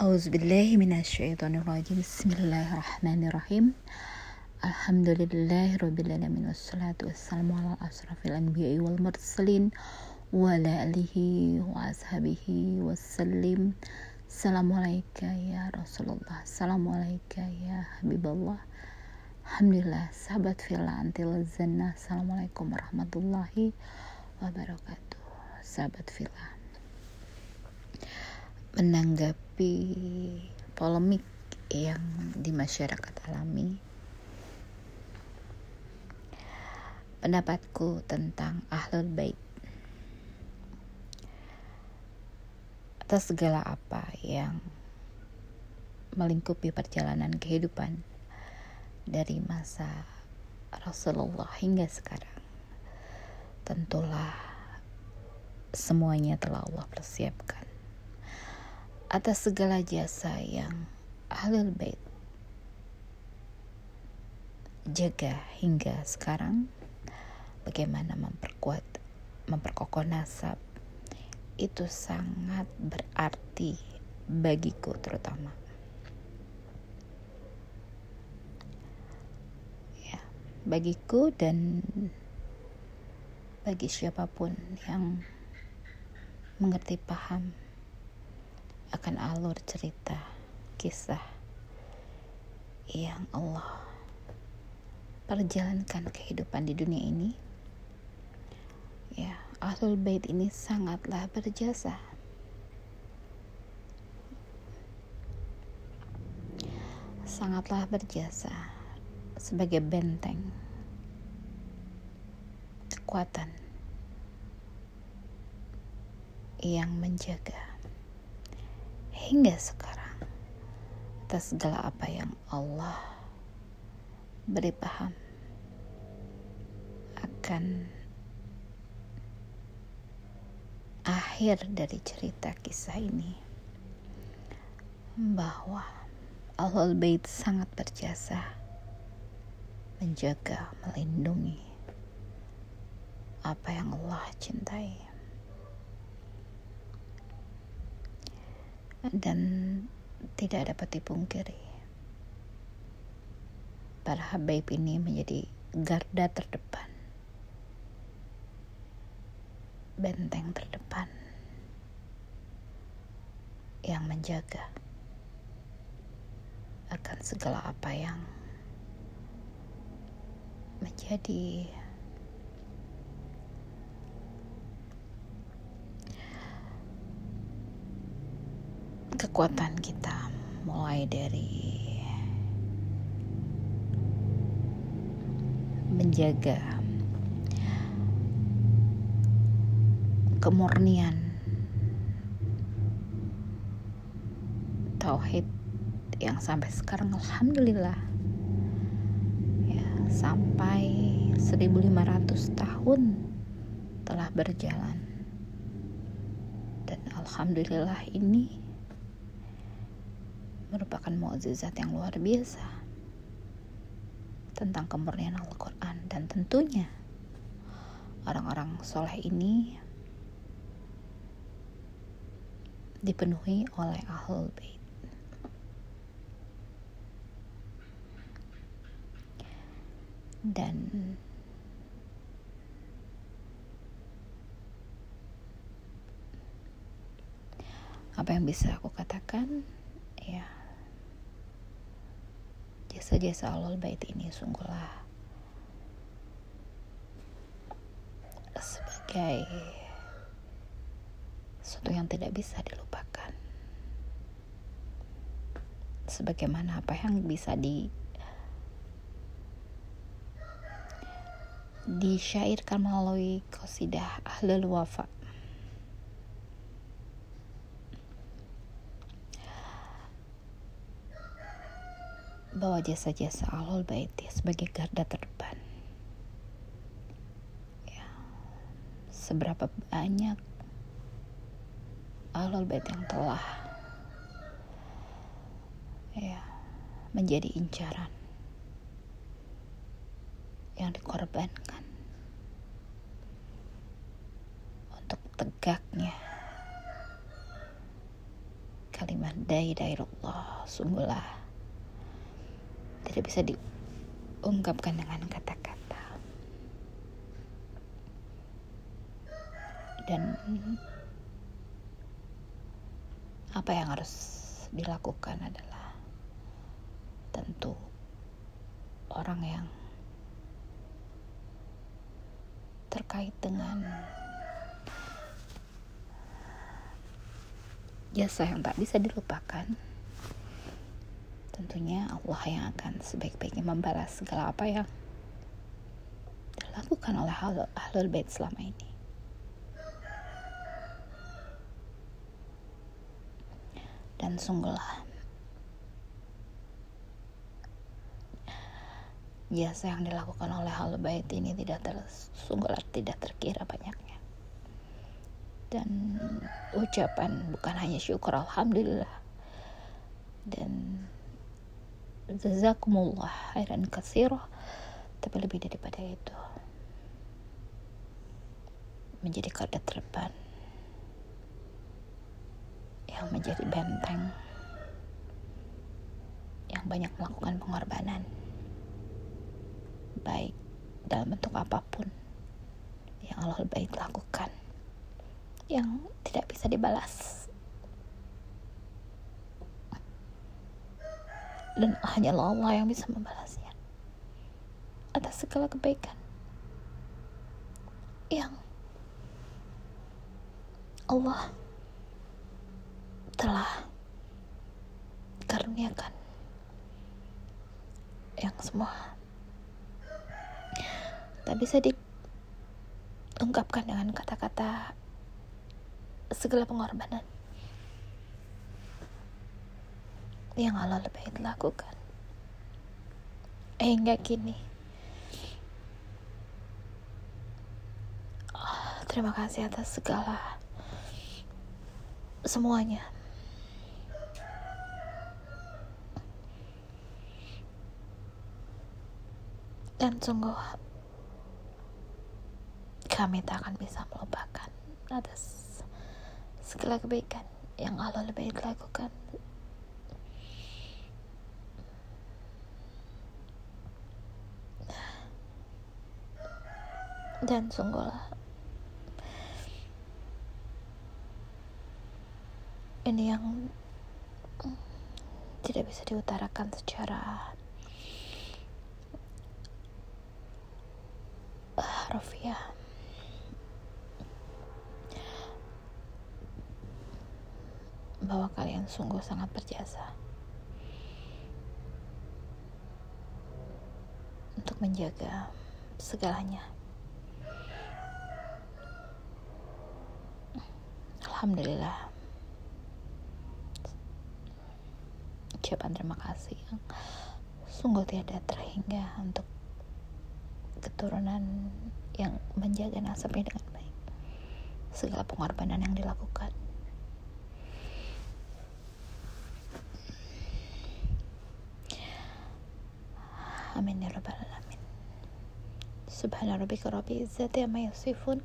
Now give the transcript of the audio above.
Auzubillahiminasyaitonirrajim Bismillahirrahmanirrahim Alhamdulillahirrabbilalamin Wassalatu wassalamu ala asrafil anbiya'i wal mursalin Wa ala alihi wa ashabihi wassalim Assalamualaikum ya Rasulullah Assalamualaikum ya Habibullah Alhamdulillah sahabat fila antil zannah Assalamualaikum warahmatullahi wabarakatuh Sahabat fila menanggapi polemik yang di masyarakat alami. Pendapatku tentang ahlul bait. Atas segala apa yang melingkupi perjalanan kehidupan dari masa Rasulullah hingga sekarang tentulah semuanya telah Allah persiapkan atas segala jasa yang Ahlul Bait jaga hingga sekarang bagaimana memperkuat memperkokoh nasab itu sangat berarti bagiku terutama. Ya bagiku dan bagi siapa pun yang mengerti paham akan alur cerita kisah yang Allah perjalankan kehidupan di dunia ini. Ya Ahlul Bait ini sangatlah berjasa. Sangatlah berjasa sebagai benteng kekuatan yang menjaga hingga sekarang atas segala apa yang Allah beri paham akan akhir dari cerita kisah ini bahwa Ahlul Bait sangat berjasa menjaga, melindungi apa yang Allah cintai. Dan tidak dapat dipungkiri. Para habaib ini menjadi garda terdepan. Benteng terdepan. Yang menjaga akan segala apa yang menjadi kekuatan kita mulai dari menjaga kemurnian tauhid yang sampai sekarang alhamdulillah ya sampai 1500 tahun telah berjalan. Dan alhamdulillah ini merupakan mukjizat yang luar biasa tentang kemurnian Al-Quran dan tentunya orang-orang soleh ini dipenuhi oleh Ahlul Bait. Dan apa yang bisa aku katakan ya jasa-jasa Allah bait ini sungguhlah sebagai sesuatu yang tidak bisa dilupakan. Sebagaimana apa yang bisa di disyairkan melalui qasidah ahlul wafa bahwa jasa-jasa Ahlul Bait ya, sebagai garda terdepan. Ya, seberapa banyak Ahlul Bait yang telah ya menjadi incaran yang dikorbankan untuk tegaknya kalimat dai Allah sungguhlah tidak bisa diungkapkan dengan kata-kata. Dan apa yang harus dilakukan adalah tentu orang yang terkait dengan jasa yang tak bisa dilupakan tentunya Allah yang akan sebaik-baiknya membalas segala apa yang dilakukan oleh ahlul bait selama ini. Dan sungguhlah jasa yang dilakukan oleh hal bait ini tidak ter, sungguhlah tidak terkira banyaknya. Dan ucapan bukan hanya syukur alhamdulillah. Dan jazakumullah khairan kasirah tapi lebih daripada itu menjadi kada terban yang menjadi benteng yang banyak melakukan pengorbanan baik dalam bentuk apa pun yang Allah baik lakukan yang tidak bisa dibalas dan hanya Allah yang bisa membalasnya. Atas segala kebaikan yang Allah telah karuniakan. Yang semua tak bisa diungkapkan dengan kata-kata segala pengorbanan yang Allah lebih lakukan. Hingga kini. Oh, terima kasih atas segala semuanya. Dan sungguh kami tak akan bisa melupakan atas segala kebaikan yang Allah lebih lakukan dan sungguhlah ini yang tidak bisa diutarakan secara harfiah bahwa kalian sungguh sangat berjasa untuk menjaga segalanya. Alhamdulillah. Ucapan terima kasih yang sungguh tiada terhingga untuk keturunan yang menjaga nasabnya dengan baik. Segala pengorbanan yang dilakukan. amin ya rabbal alamin subhana rabbika rabbil izzati amma yasifun